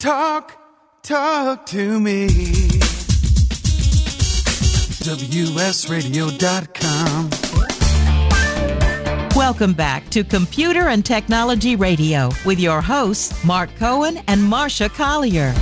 Talk, talk to me. WSRadio.com. Welcome back to Computer and Technology Radio with your hosts, Marc Cohen and Marsha Collier.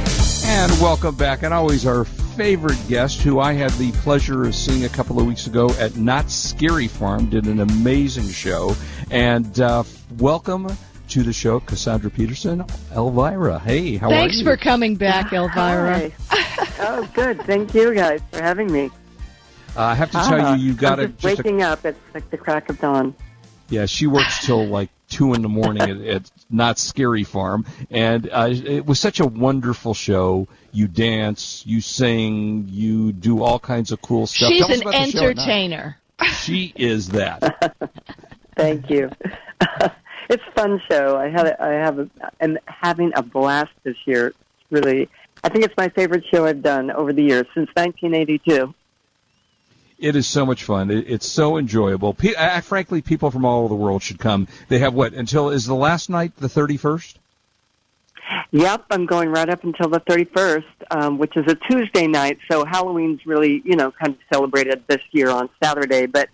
And welcome back. And always our favorite guest, who I had the pleasure of seeing a couple of weeks ago at Knott's Scary Farm, did an amazing show. And uh, welcome to the show, Cassandra Peterson, Elvira. Hey, how Thanks are you? Thanks for coming back, Elvira. Hi. oh, good. Thank you guys for having me. Uh, I have to tell Ah, you, you got I'm it. just waking up. It's like the crack of dawn. Yeah, she works till like two in the morning at, at Knott's Scary Farm, and uh, it was such a wonderful show. You dance, you sing, you do all kinds of cool stuff. She's an about the show at Knott's. entertainer. She is that. Thank you. it's a fun show. I had a, I have a, am having a blast this year. It's really, I think it's my favorite show I've done over the years since 1982. It is so much fun. It, it's so enjoyable. Pe- frankly, people from all over the world should come. They have what until is the last night the thirty first? Yep, I'm going right up until the 31st, um, which is a Tuesday night. So Halloween's really, you know, kind of celebrated this year on Saturday, but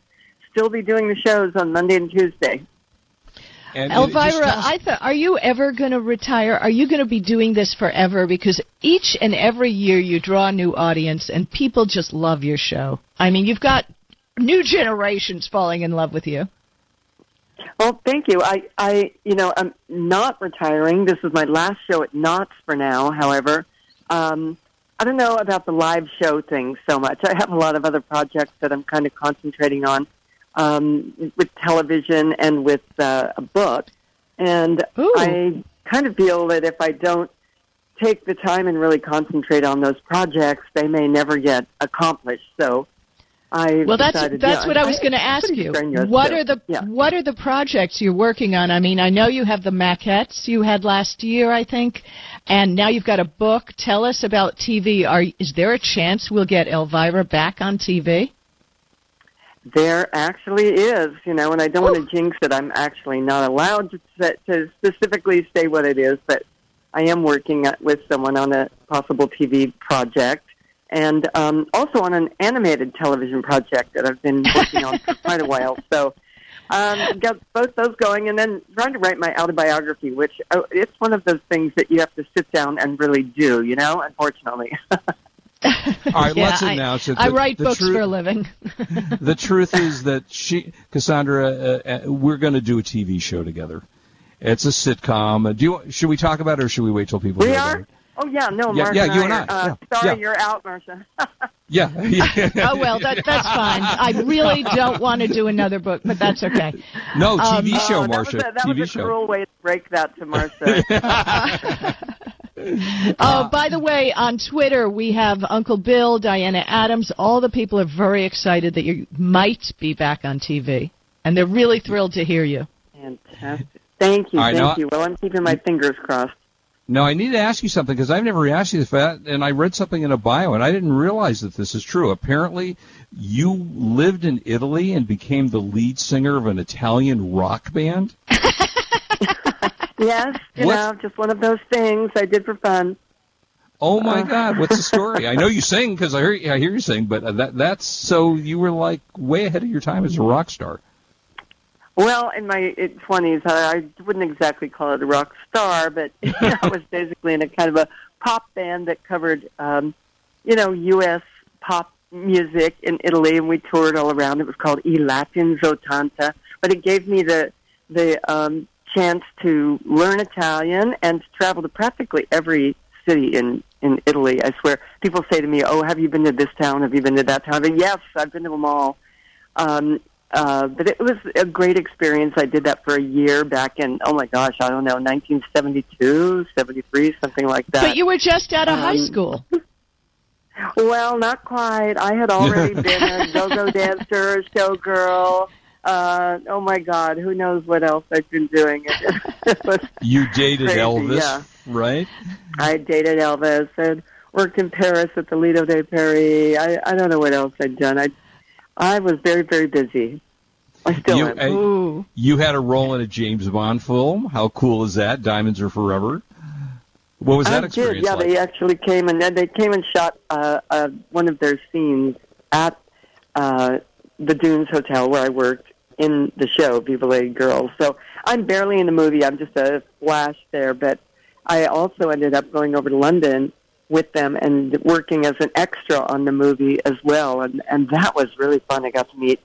still be doing the shows on Monday and Tuesday. And it- it just Elvira, tells- I thought, are you ever going to retire? Are you going to be doing this forever? Because each and every year you draw a new audience, and people just love your show. I mean, you've got new generations falling in love with you. Well, thank you. I, I, you know, I'm not retiring. This is my last show at Knott's for now. However, um, I don't know about the live show thing so much. I have a lot of other projects that I'm kind of concentrating on um, with television and with uh, a book. And Ooh. I kind of feel that if I don't take the time and really concentrate on those projects, they may never get accomplished. So. I Well, that's decided, that's yeah, what I was going to ask you. What too. are the Yeah. what are the projects you're working on? I mean, I know you have the maquettes you had last year, I think, and now you've got a book. Tell us about TV. Are is there a chance we'll get Elvira back on TV? There actually is, you know, and I don't want to jinx it. I'm actually not allowed to, set, to specifically say what it is, but I am working at, with someone on a possible TV project and um, also on an animated television project that I've been working on for quite a while. So um, got both those going, and then trying to write my autobiography, which oh, it's one of those things that you have to sit down and really do, you know, unfortunately. All right, Yeah, let's I- announce it. I write books truth- for a living. the truth is that she, Cassandra, uh, uh, we're going to do a TV show together. It's a sitcom. Uh, Do you, should we talk about it, or should we wait till people? we hear are? about it? Oh, yeah, no, Yeah, Marc yeah, you and I, are, uh, yeah, sorry, yeah. you're out, Marsha. Yeah. yeah. oh well, that that's fine. I really don't want to do another book, but that's okay. no TV Um, show, Oh, that Marsha. Was a, that TV was a show. cruel way to break that to Marsha. Oh, by the way, on Twitter we have Uncle Bill, Diana Adams. All the people are very excited that you might be back on TV, and they're really thrilled to hear you. Fantastic. Thank you, I thank know- you. Well, I'm keeping my fingers crossed. Now I need to ask you something because I've never asked you this, that, and I read something in a bio, and I didn't realize that this is true. Apparently, you lived in Italy and became the lead singer of an Italian rock band. Yes, you What? know, just one of those things I did for fun. Oh my Uh. God! What's the story? I know you sing because I hear I hear you sing, but uh, that that's so you were like way ahead of your time as a rock star. Well, in my twenties, I, I wouldn't exactly call it a rock star, but you know, I was basically in a kind of a pop band that covered, um, you know, U.S. pop music in Italy, and we toured all around. It was called I Latin Zotanta, but it gave me the the um, chance to learn Italian and to travel to practically every city in in Italy. I swear, people say to me, "Oh, have you been to this town? Have you been to that town?" And yes, I've been to them all. Um, uh, but it was a great experience. I did that for a year back in, oh my gosh, I don't know, 1972, 73, something like that. But you were just out of high Um, school. Well, not quite. I had already been a go-go dancer, a showgirl. Uh, oh my God, who knows what else I've been doing? It, it You dated Crazy, Elvis, yeah. right? I dated Elvis and worked in Paris at the Lido de Paris. I, I don't know what else I'd done. I, I was very, very busy. I still You, am. Ooh. you had a role in a James Bond film. How cool is that? Diamonds Are Forever. What was that I experience did. Yeah, like? they actually came and they came and shot uh, uh, one of their scenes at uh, the Dunes Hotel where I worked in the show Vive Les Girls. So I'm barely in the movie. I'm just a flash there, but I also ended up going over to London with them and working as an extra on the movie as well, and and that was really fun. I got to meet.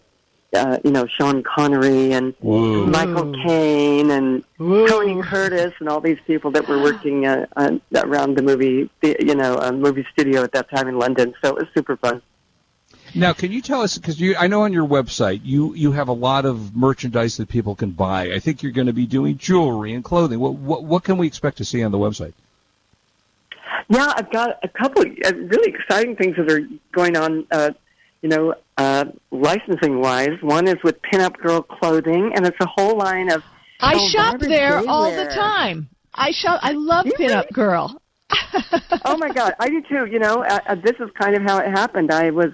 Uh, you know Sean Connery and Whoa. Michael Caine and Whoa. Tony Curtis and all these people that were working uh, on, around the movie, the, you know, uh, movie studio at that time in London. So it was super fun. Now, can you tell us because I know on your website you you have a lot of merchandise that people can buy. I think you're going to be doing jewelry and clothing. What what what can we expect to see on the website? Yeah, I've got a couple uh, really exciting things that are going on. Uh, you know, uh, licensing wise, one is with Pinup Girl Clothing, and it's a whole line of. I Oh, shop there all the time. I shop. I love You Pinup Girl. oh my God, I do too. You know, uh, uh, this is kind of how it happened. I was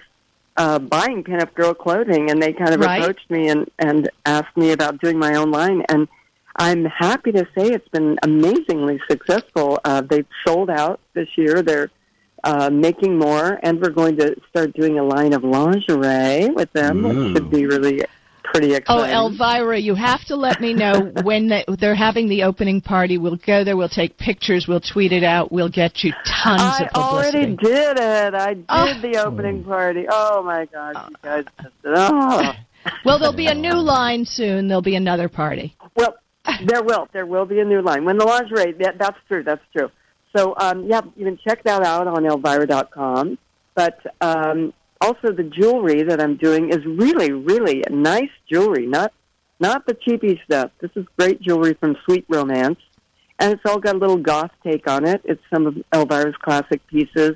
uh, buying pinup girl clothing, and they kind of Right. approached me and and asked me about doing my own line. And I'm happy to say it's been amazingly successful. Uh, they've sold out this year. They're uh, making more, and we're going to start doing a line of lingerie with them, Ooh. which should be really pretty Oh. Elvira, you have to let me know when they, they're having the opening party. We'll go there. We'll take pictures. We'll tweet it out. We'll get you tons I of publicity. I already did it. I did Oh. the opening party. Oh my God, you guys! Just, oh. Well, there'll be a new line soon. There'll be another party. Well, there will. There will be a new line. When the lingerie, that, that's true. That's true. So, um, yeah, you can check that out on Elvira.com. But um, also, the jewelry that I'm doing is really, really nice jewelry. Not, not the cheapy stuff. This is great jewelry from Sweet Romance, and it's all got a little goth take on it. It's some of Elvira's classic pieces,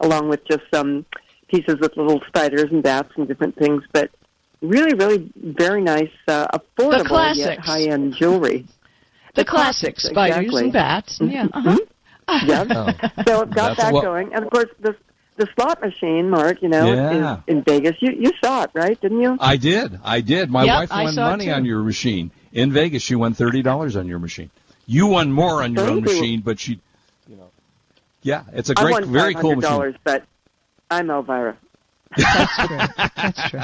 along with just some pieces with little spiders and bats and different things. But really, really very nice, uh, affordable yet high-end jewelry. The, The classic classics, spiders exactly. and bats. Yeah. Uh-huh. Yeah. Oh. So I've got That's that what- going, and of course the the slot machine, Marc. You know, Yeah. is in Vegas. You you saw it, right? Didn't you? I did. I did. My Yep, wife won money on your machine in Vegas. She won thirty dollars on your machine. You won more on your own you. machine, but she, you know, yeah, it's a great, won very cool machine. but I'm Elvira. That's true. That's true.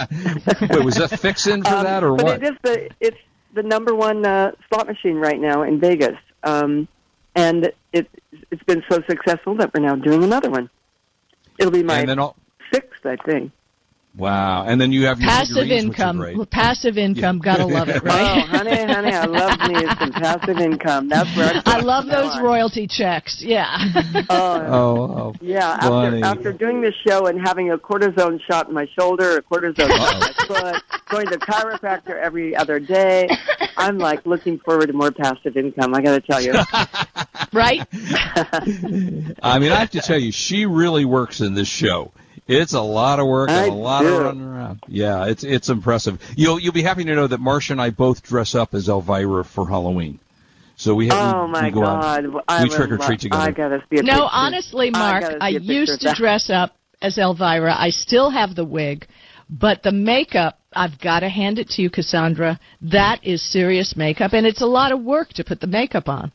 Wait, was that fix in for Um, that or but what? it is the it's the number one uh, slot machine right now in Vegas, um, and it it's been so successful that we're now doing another one. It'll be my and then all, sixth, I think. Wow, and then you have your Passive figurines, which are income. great. Passive income. Gotta love it, right? Oh, honey, honey, I love me some passive income. That's where I'm I love those on. royalty checks. Yeah. Oh, Oh, oh. Yeah, Funny. after after doing this show and having a cortisone shot in my shoulder, a cortisone shot in my foot, going to chiropractor every other day, I'm like looking forward to more passive income. I got to tell you. right? I mean, I have to tell you, she really works in this show. It's a lot of work and I a lot do. of running around. Yeah, it's it's impressive. You'll you'll be happy to know that Marsha and I both dress up as Elvira for Halloween. So we have Oh we, my we go God! I we would trick or love- treat together. I gotta see a No, picture. honestly, Marc, gotta see I, a picture used to dress up as Elvira. I still have the wig, but the makeup, I've got to hand it to you, Cassandra. That is serious makeup, and it's a lot of work to put the makeup on.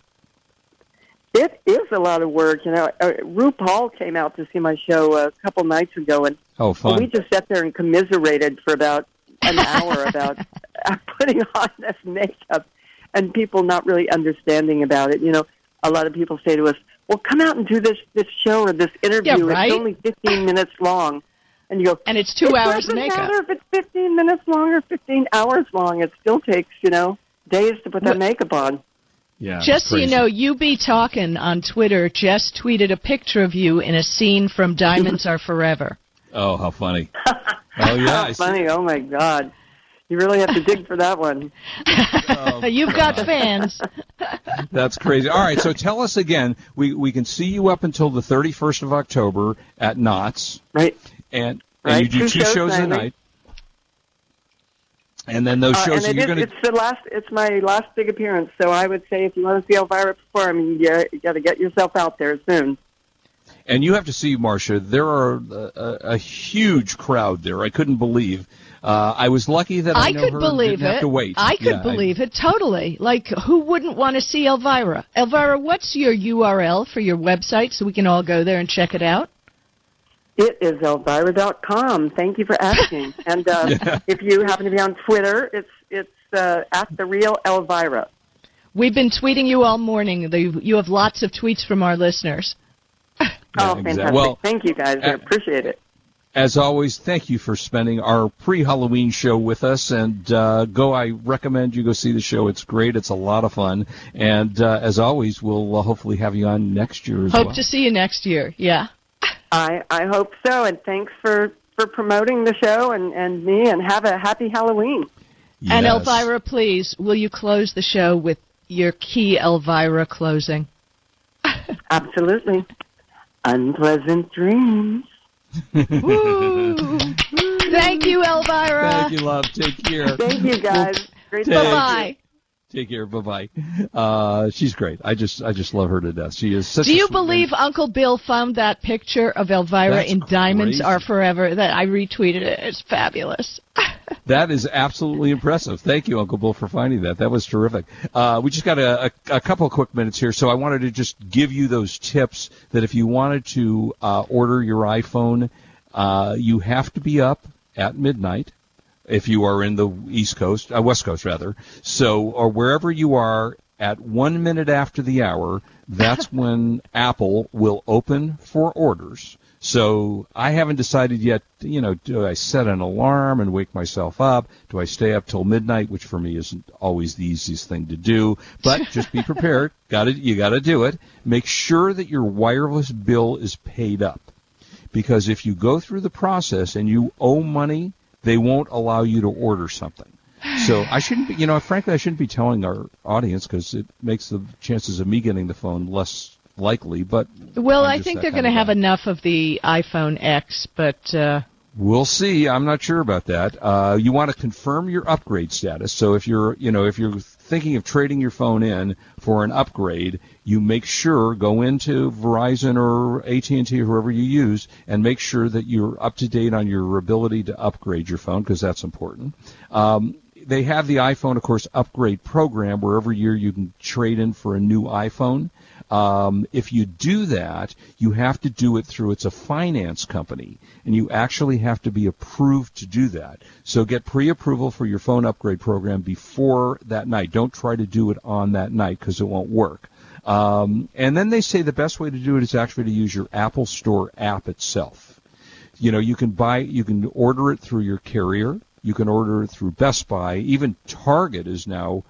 It is a lot of work. You know, uh, RuPaul came out to see my show a couple nights ago, and oh, fun. we just sat there and commiserated for about an hour about putting on this makeup and people not really understanding about it. You know, a lot of people say to us, "Well, come out and do this this show or this interview. right. It's only 15 minutes long." And you go, And it's two it hours of doesn't makeup. matter if it's 15 minutes long or 15 hours long. It still takes, you know, days to put that What- makeup on. Yeah, Just so you know, you be talking on Twitter just tweeted a picture of you in a scene from Diamonds Are Forever. Oh, how funny. Oh yeah, I. Funny. Oh my God. You really have to dig for that one. Oh, You've got fans. That's crazy. All right, so tell us again. We we can see you up until the 31st of October at Knott's, Right. and and Right, you do two two shows shows a nightly. night. And then those Uh, shows and that you're going to it's the last. It's my last big appearance. So I would say, if you want to see Elvira perform, you, you got to get yourself out there soon. And you have to see, Marsha, there are a, a huge crowd there. I couldn't believe. Uh, I was lucky that I, I could her believe didn't it. Have to wait. I could Yeah, believe it totally. Like, who wouldn't want to see Elvira? Elvira, what's your URL for your website so we can all go there and check it out? It is Elvira.com. Thank you for asking. and uh, if you happen to be on Twitter, it's it's uh, at the real Elvira. We've been tweeting you all morning. The- You have lots of tweets from our listeners. oh, exactly. fantastic! Well, Thank you guys. I uh, appreciate it. As always, thank you for spending our pre-Halloween show with us. And uh, go, I recommend you go see the show. It's great. It's a lot of fun. And uh, as always, we'll uh, hopefully have you on next year as Hope well. to see you next year. Yeah. I I hope so. And thanks for for promoting the show and and me. And have a happy Halloween. And Elvira, please, will you close the show with your key Elvira closing? Absolutely. Unpleasant dreams. Woo! Thank you, Elvira. Thank you, love. Take care. Thank you guys. Great to Take- Take care. Bye bye. Uh, she's great. I just I just love her to death. She is such. Do you believe Uncle Bill found that picture of Elvira That's in Diamonds. Are Forever that I retweeted it? It's fabulous. That is absolutely impressive. Thank you, Uncle Bill, for finding that. That was terrific. Uh, we just got a, a, a couple of quick minutes here, so I wanted to just give you those tips that if you wanted to uh, order your iPhone, uh, you have to be up at midnight if you are in the East Coast, uh, West Coast rather. So, or wherever you are at one minute after the hour, that's when Apple will open for orders. So I haven't decided yet, you know, do I set an alarm and wake myself up? Do I stay up till midnight, which for me isn't always the easiest thing to do, but just be prepared. got to, you got to do it. Make sure that your wireless bill is paid up because if you go through the process and you owe money, they won't allow you to order something. So I shouldn't be, you know, frankly, I shouldn't be telling our audience because it makes the chances of me getting the phone less likely. But Well, I think they're going to have guy. enough of the iPhone X, but uh, We'll see. I'm not sure about that. Uh, you want to confirm your upgrade status. So if you're, you know, if you're thinking of trading your phone in for an upgrade, you make sure go into Verizon or AT&T or whoever you use and make sure that you're up to date on your ability to upgrade your phone because that's important. Um, they have the iPhone, of course, upgrade program where every year you can trade in for a new iPhone. Um, if you do that, you have to do it through it's a finance company, and you actually have to be approved to do that. So get pre-approval for your phone upgrade program before that night. Don't try to do it on that night because it won't work. Um, and then they say the best way to do it is actually to use your Apple Store app itself. You know, you can buy, you can order it through your carrier. You can order it through Best Buy. Even Target is now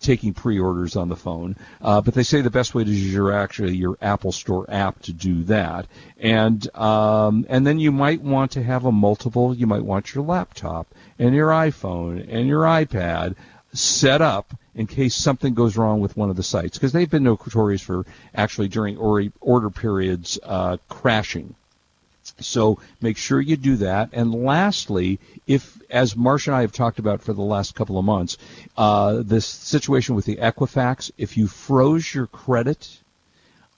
taking pre-orders on the phone. Uh, but they say the best way to use your actually your Apple Store app to do that. And um, and then you might want to have a multiple. You might want your laptop and your iPhone and your iPad set up in case something goes wrong with one of the sites because they've been notorious for actually during or- order periods uh, crashing. So make sure you do that. And lastly, if, as Marsha and I have talked about for the last couple of months, uh, this situation with the Equifax, if you froze your credit,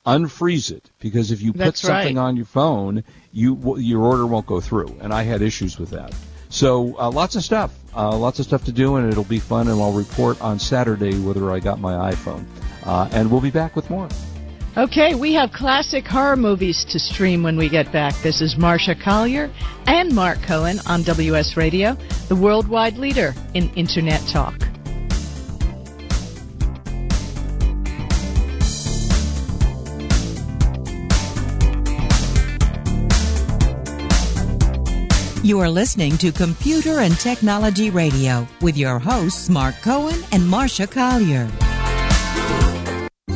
unfreeze it because if you put That's something right. on your phone, you your order won't go through. And I had issues with that. So uh, lots of stuff, uh, lots of stuff to do, and it'll be fun. And I'll report on Saturday whether I got my iPhone. Uh, and we'll be back with more. Okay, we have classic horror movies to stream when we get back. This is Marsha Collier and Marc Cohen on WS Radio, the worldwide leader in Internet talk. You are listening to Computer and Technology Radio with your hosts, Marc Cohen and Marsha Collier.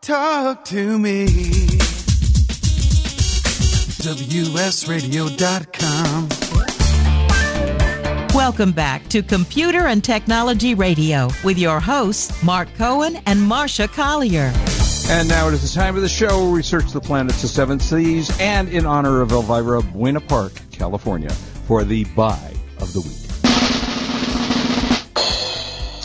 talk to me. WSRadio.com. Welcome back to Computer and Technology Radio with your hosts, Marc Cohen and Marsha Collier. And now it is the time of the show where we search the planets of seven seas and in honor of Elvira Buena Park, California, for the buy of the week.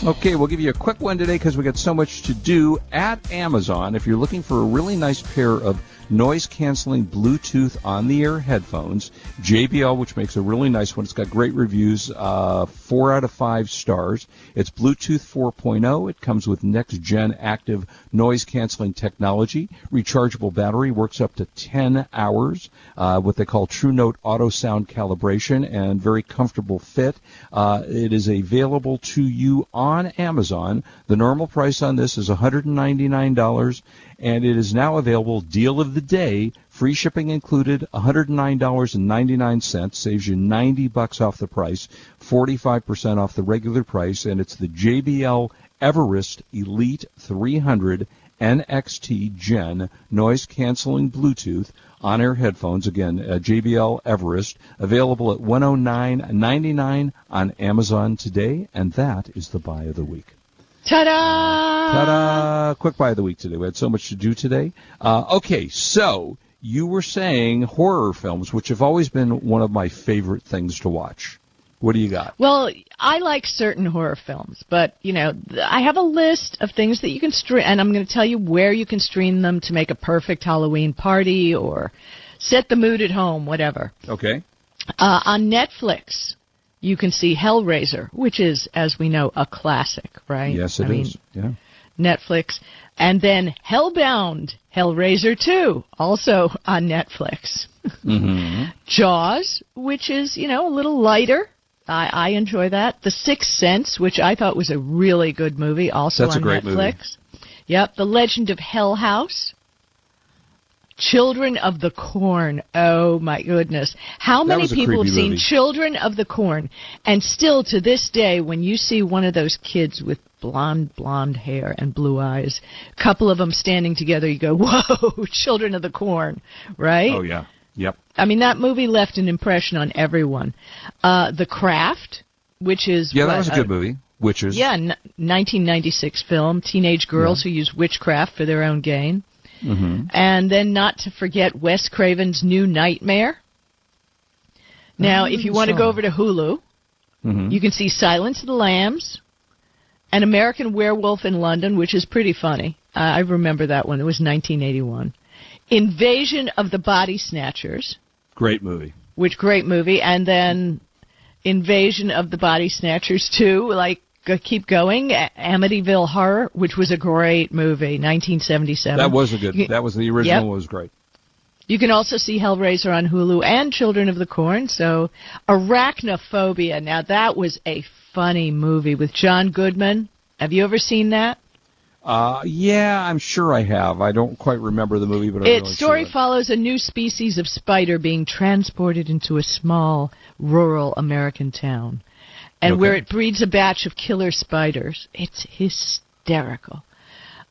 Okay, we'll give you a quick one today because we got so much to do at Amazon. If you're looking for a really nice pair of noise canceling Bluetooth on the air headphones, JBL, which makes a really nice one. It's got great reviews, uh, four out of five stars. It's Bluetooth 4.0. It comes with next gen active noise canceling technology. Rechargeable battery works up to 10 hours. Uh, what they call True Note auto sound calibration and very comfortable fit. Uh, it is available to you on Amazon. The normal price on this is $199 and it is now available deal of the day free shipping included $109.99 saves you 90 bucks off the price 45% off the regular price and it's the JBL Everest Elite 300 NXT Gen noise canceling Bluetooth on air headphones. Again uh, JBL Everest available at 109.99 on Amazon today and that is the buy of the week Ta-da! Ta-da! Quick buy of the week today. We had so much to do today. Uh, okay, so you were saying horror films, which have always been one of my favorite things to watch. What do you got? Well, I like certain horror films, but you know, I have a list of things that you can stream, and I'm going to tell you where you can stream them to make a perfect Halloween party or set the mood at home, whatever. Okay. Uh, on Netflix, you can see Hellraiser, which is, as we know, a classic, right? Yes, it I is. Yeah. Netflix. And then Hellbound, Hellraiser 2, also on Netflix. Mm-hmm. Jaws, which is, you know, a little lighter. I, I enjoy that. The Sixth Sense, which I thought was a really good movie, also That's a on great Netflix. movie. Yep. The Legend of Hell House. Children of the Corn. Oh my goodness. How That many people have seen movie. Children of the Corn? And still to this day, when you see one of those kids with blonde, blonde hair and blue eyes. A couple of them standing together, you go, whoa, Children of the Corn, right? Oh yeah. Yep. I mean, that movie left an impression on everyone. Uh, the Craft, which is Yeah, that was a good uh, movie. Witches. Yeah, n- 1996 film. Teenage girls who use witchcraft for their own gain. Mm-hmm. And then not to forget Wes Craven's New Nightmare. Now, if you want to go over to Hulu, Mhm. you can see Silence of the Lambs, An American Werewolf in London, which is pretty funny. Uh, I remember that one. It was 1981. Invasion of the Body Snatchers, Great movie. which great movie, and then Invasion of the Body Snatchers 2, like go- keep going. Amityville Horror, which was a great movie, 1977. That was a good. That was the original. Yep. Was great. You can also see Hellraiser on Hulu and Children of the Corn. So, Arachnophobia. Now, that was a funny movie with John Goodman. Have you ever seen that? Uh, yeah, I'm sure I have. I don't quite remember the movie, but I Its really story sure. follows a new species of spider being transported into a small rural American town, and Okay. where it breeds a batch of killer spiders. It's hysterical.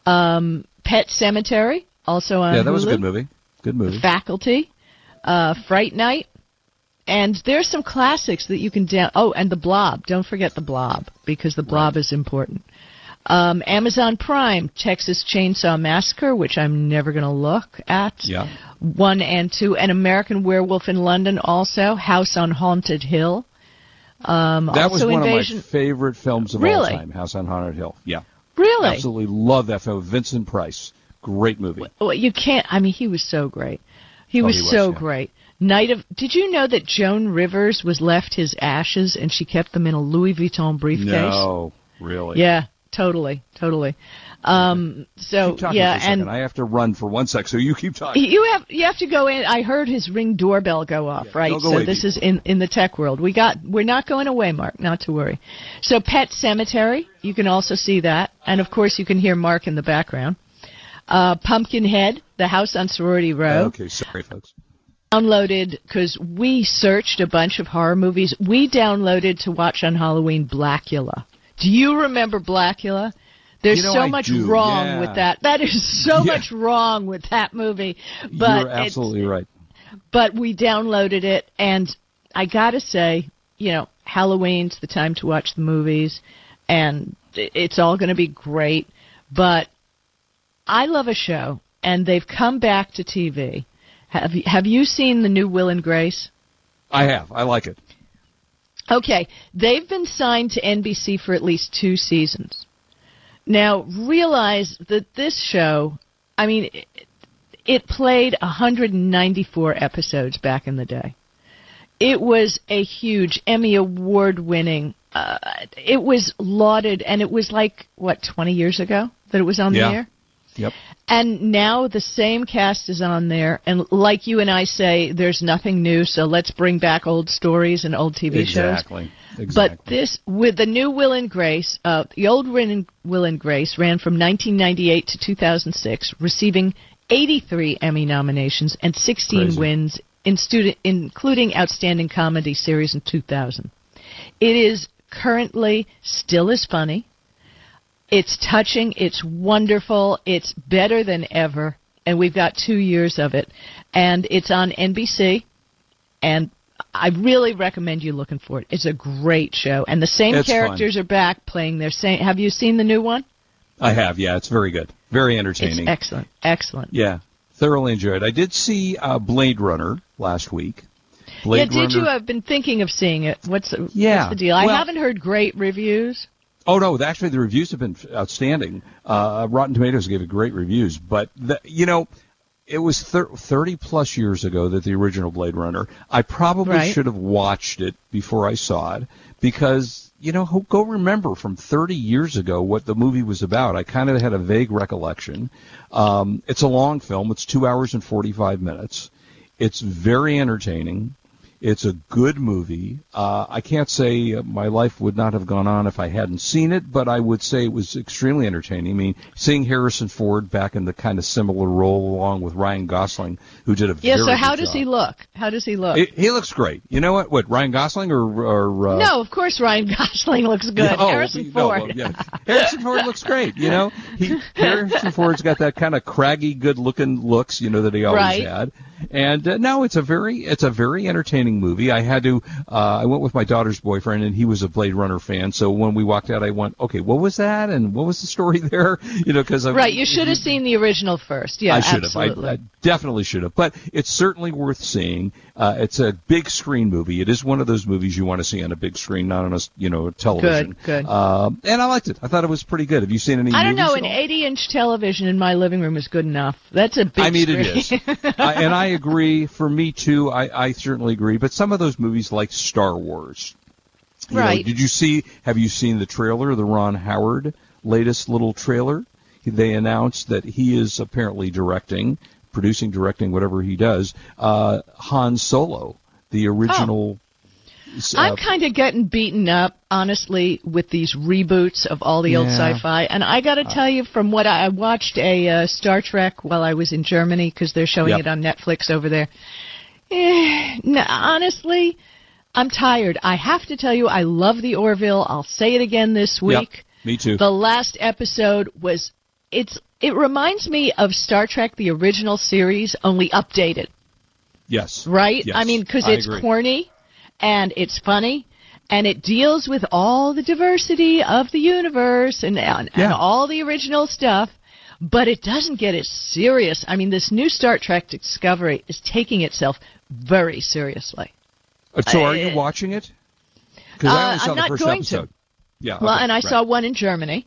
Um, Pet Sematary, also on Yeah, that was a good movie. Good movie. Faculty, uh, Fright Night, and there's some classics that you can down. Oh, and The Blob. Don't forget The Blob because The Blob is important. Um, Amazon Prime, Texas Chainsaw Massacre, which I'm never going to look at. Yeah. One and two, and American Werewolf in London, also House on Haunted Hill. Um, That was one Invasion. of my favorite films of Really? all time. House on Haunted Hill. Yeah. Really? Absolutely love that film. Vincent Price. Great movie. Well, you can't. I mean, he was so great. He Oh, was he was, so yeah. great. Night of. Did you know that Joan Rivers was left his ashes and she kept them in a Louis Vuitton briefcase? No, really. Yeah, totally, totally. Um, so yeah, for a second. and I have to run for one sec, so you keep talking. you have you have to go in. I heard his ring doorbell go off, right? go so away, this is in in the tech world. We got we're not going away, Marc. Not to worry. So Pet Sematary, you can also see that, and of course you can hear Marc in the background. Uh, Pumpkinhead, The House on Sorority Row. Okay, sorry, folks. downloaded because we searched a bunch of horror movies. We downloaded to watch on Halloween Blackula. Do you remember Blackula? There's You know, so I much do, wrong yeah. with that. That is so Yeah. much wrong with that movie. But You're absolutely right. but we downloaded it and I gotta say, you know, Halloween's the time to watch the movies and it's all gonna be great. But I love a show and they've come back to TV. Have you, have you seen the new Will and Grace? I have. I like it. Okay, they've been signed to NBC for at least two seasons. Now, realize that this show, I mean, it, it played 194 episodes back in the day. It was a huge Emmy award winning, uh, it was lauded, and it was like, what, 20 years ago that it was on Yeah. the air? Yep. And now the same cast is on there, and like you and I say, there's nothing new, so let's bring back old stories and old TV shows. Exactly. But this, with the new Will and Grace, uh, the old Will and, Will and Grace ran from 1998 to 2006, receiving 83 Emmy nominations and 16 Crazy. wins, in student, including Outstanding Comedy Series in 2000. It is currently still as funny. It's touching. It's wonderful. It's better than ever. And we've got two years of it. And it's on NBC. And I really recommend you looking for it. It's a great show. And the same It's characters are back playing their same. Have you seen the new one? I have. Yeah, it's very good. Very entertaining. It's excellent. Excellent. Yeah, thoroughly enjoyed. I did see uh, Blade Runner last week. Blade yeah, did you? I've been thinking of seeing it. What's, the- Yeah. what's the deal? I haven't heard great reviews. Oh no, actually the reviews have been outstanding. Uh, Rotten Tomatoes gave it great reviews, but the, you know, it was thir- 30 plus years ago that the original Blade Runner. I probably Right. should have watched it before I saw it because you know, who- go remember from 30 years ago what the movie was about. I kind of had a vague recollection. Um, it's a long film. It's two hours and 45 minutes. It's very entertaining. It's a good movie. Uh, I can't say my life would not have gone on if I hadn't seen it, but I would say it was extremely entertaining. I mean, seeing Harrison Ford back in the kind of similar role along with Ryan Gosling, who did a Yeah. So how does job. he look? How does he look? He, he looks great. You know what? What Ryan Gosling or or uh, no, of course Ryan Gosling looks good. Yeah, oh, Harrison no, Ford. well, yeah. Harrison Ford looks great. You know, he Harrison Ford's got that kind of craggy, good-looking looks. You know that he always Right. had. And uh, no, it's a very it's a very entertaining movie. I had to uh, I went with my daughter's boyfriend, and he was a Blade Runner fan. So when we walked out, I went, okay, what was that, and what was the story there? You know, because Right, you should have seen the original first. Yeah, I should absolutely. have. I, I definitely should have. But it's certainly worth seeing. Uh, it's a big screen movie. It is one of those movies you want to see on a big screen, not on a you know television. Good, good. Um, and I liked it. I thought it was pretty good. Have you seen any? I don't know. An 80-inch television in my living room is good enough. That's a big I mean, it screen. is, I, and I agree. For me too, I, I certainly agree. But some of those movies, like Star Wars, you know, Right. did you see? Have you seen the trailer? The Ron Howard latest little trailer. They announced that he is apparently directing, producing, directing, whatever he does. Uh, Han Solo, the original. s- uh, I'm kind of getting beaten up, honestly, with these reboots of all the old sci-fi. And I got to tell you, from what I, I watched a uh, Star Trek while I was in Germany because they're showing Yep. it on Netflix over there. Eh, no, honestly, I'm tired. I have to tell you, I love the Orville. I'll say it again this Yep, week. me too. The last episode was it's it reminds me of Star Trek the original series only updated, yes. right? Yes, I mean cuz it's agree. corny and it's funny and it deals with all the diversity of the universe and and, and all the original stuff. But it doesn't get as serious. I mean, this new Star Trek Discovery is taking itself very seriously. Uh, So, are you watching it? Because I Uh, only saw I'm the not first going episode. to. Yeah. Well, okay, and I right. saw one in Germany.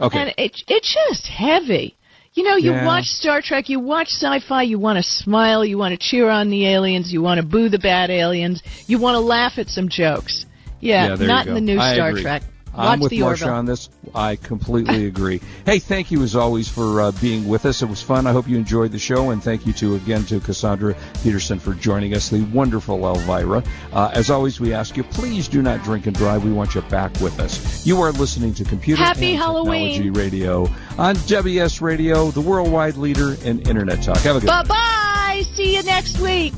Okay. And it it's just heavy. You know, you Yeah. watch Star Trek, you watch sci-fi, you want to smile, you want to cheer on the aliens, you want to boo the bad aliens, you want to laugh at some jokes. Yeah, Yeah, there not you in go. the new I Star agree. Trek. I'm Watch with Marsha on this. I completely agree. hey, thank you as always for uh, being with us. It was fun. I hope you enjoyed the show, and thank you to again to Cassandra Peterson for joining us, the wonderful Elvira. Uh, as always, we ask you please do not drink and drive. We want you back with us. You are listening to Computer Happy and Halloween. Technology Radio on WS Radio, the worldwide leader in Internet talk. Have a good. Bye bye. See you next week.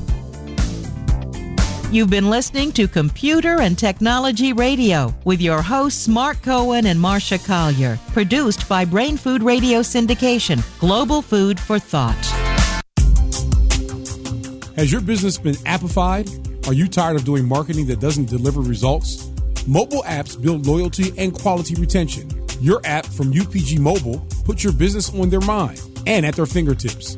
You've been listening to Computer and Technology Radio with your hosts Marc Cohen and Marsha Collier. Produced by Brain Food Radio Syndication, Global Food for Thought. Has your business been appified? Are you tired of doing marketing that doesn't deliver results? Mobile apps build loyalty and quality retention. Your app from UPG Mobile puts your business on their mind and at their fingertips.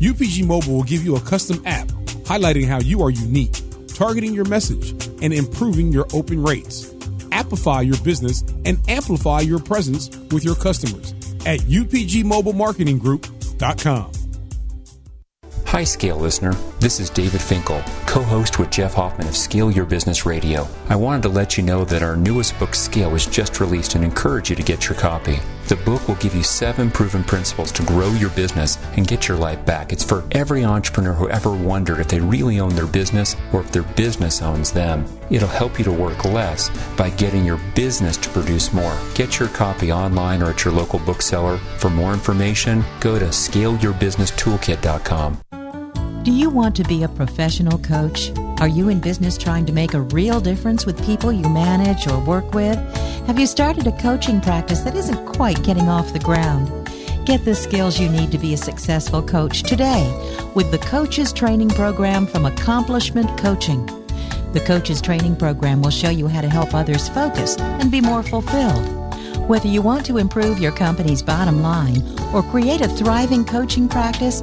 UPG Mobile will give you a custom app highlighting how you are unique, targeting your message, and improving your open rates. Appify your business and amplify your presence with your customers at upgmobilemarketinggroup.com. Hi, Scale listener. This is David Finkel, co host with Jeff Hoffman of Scale Your Business Radio. I wanted to let you know that our newest book, Scale, was just released and encourage you to get your copy. The book will give you seven proven principles to grow your business and get your life back. It's for every entrepreneur who ever wondered if they really own their business or if their business owns them. It'll help you to work less by getting your business to produce more. Get your copy online or at your local bookseller. For more information, go to scaleyourbusinesstoolkit.com. Do you want to be a professional coach? Are you in business trying to make a real difference with people you manage or work with? Have you started a coaching practice that isn't quite getting off the ground? Get the skills you need to be a successful coach today with the Coaches Training Program from Accomplishment Coaching. The Coaches Training Program will show you how to help others focus and be more fulfilled. Whether you want to improve your company's bottom line or create a thriving coaching practice,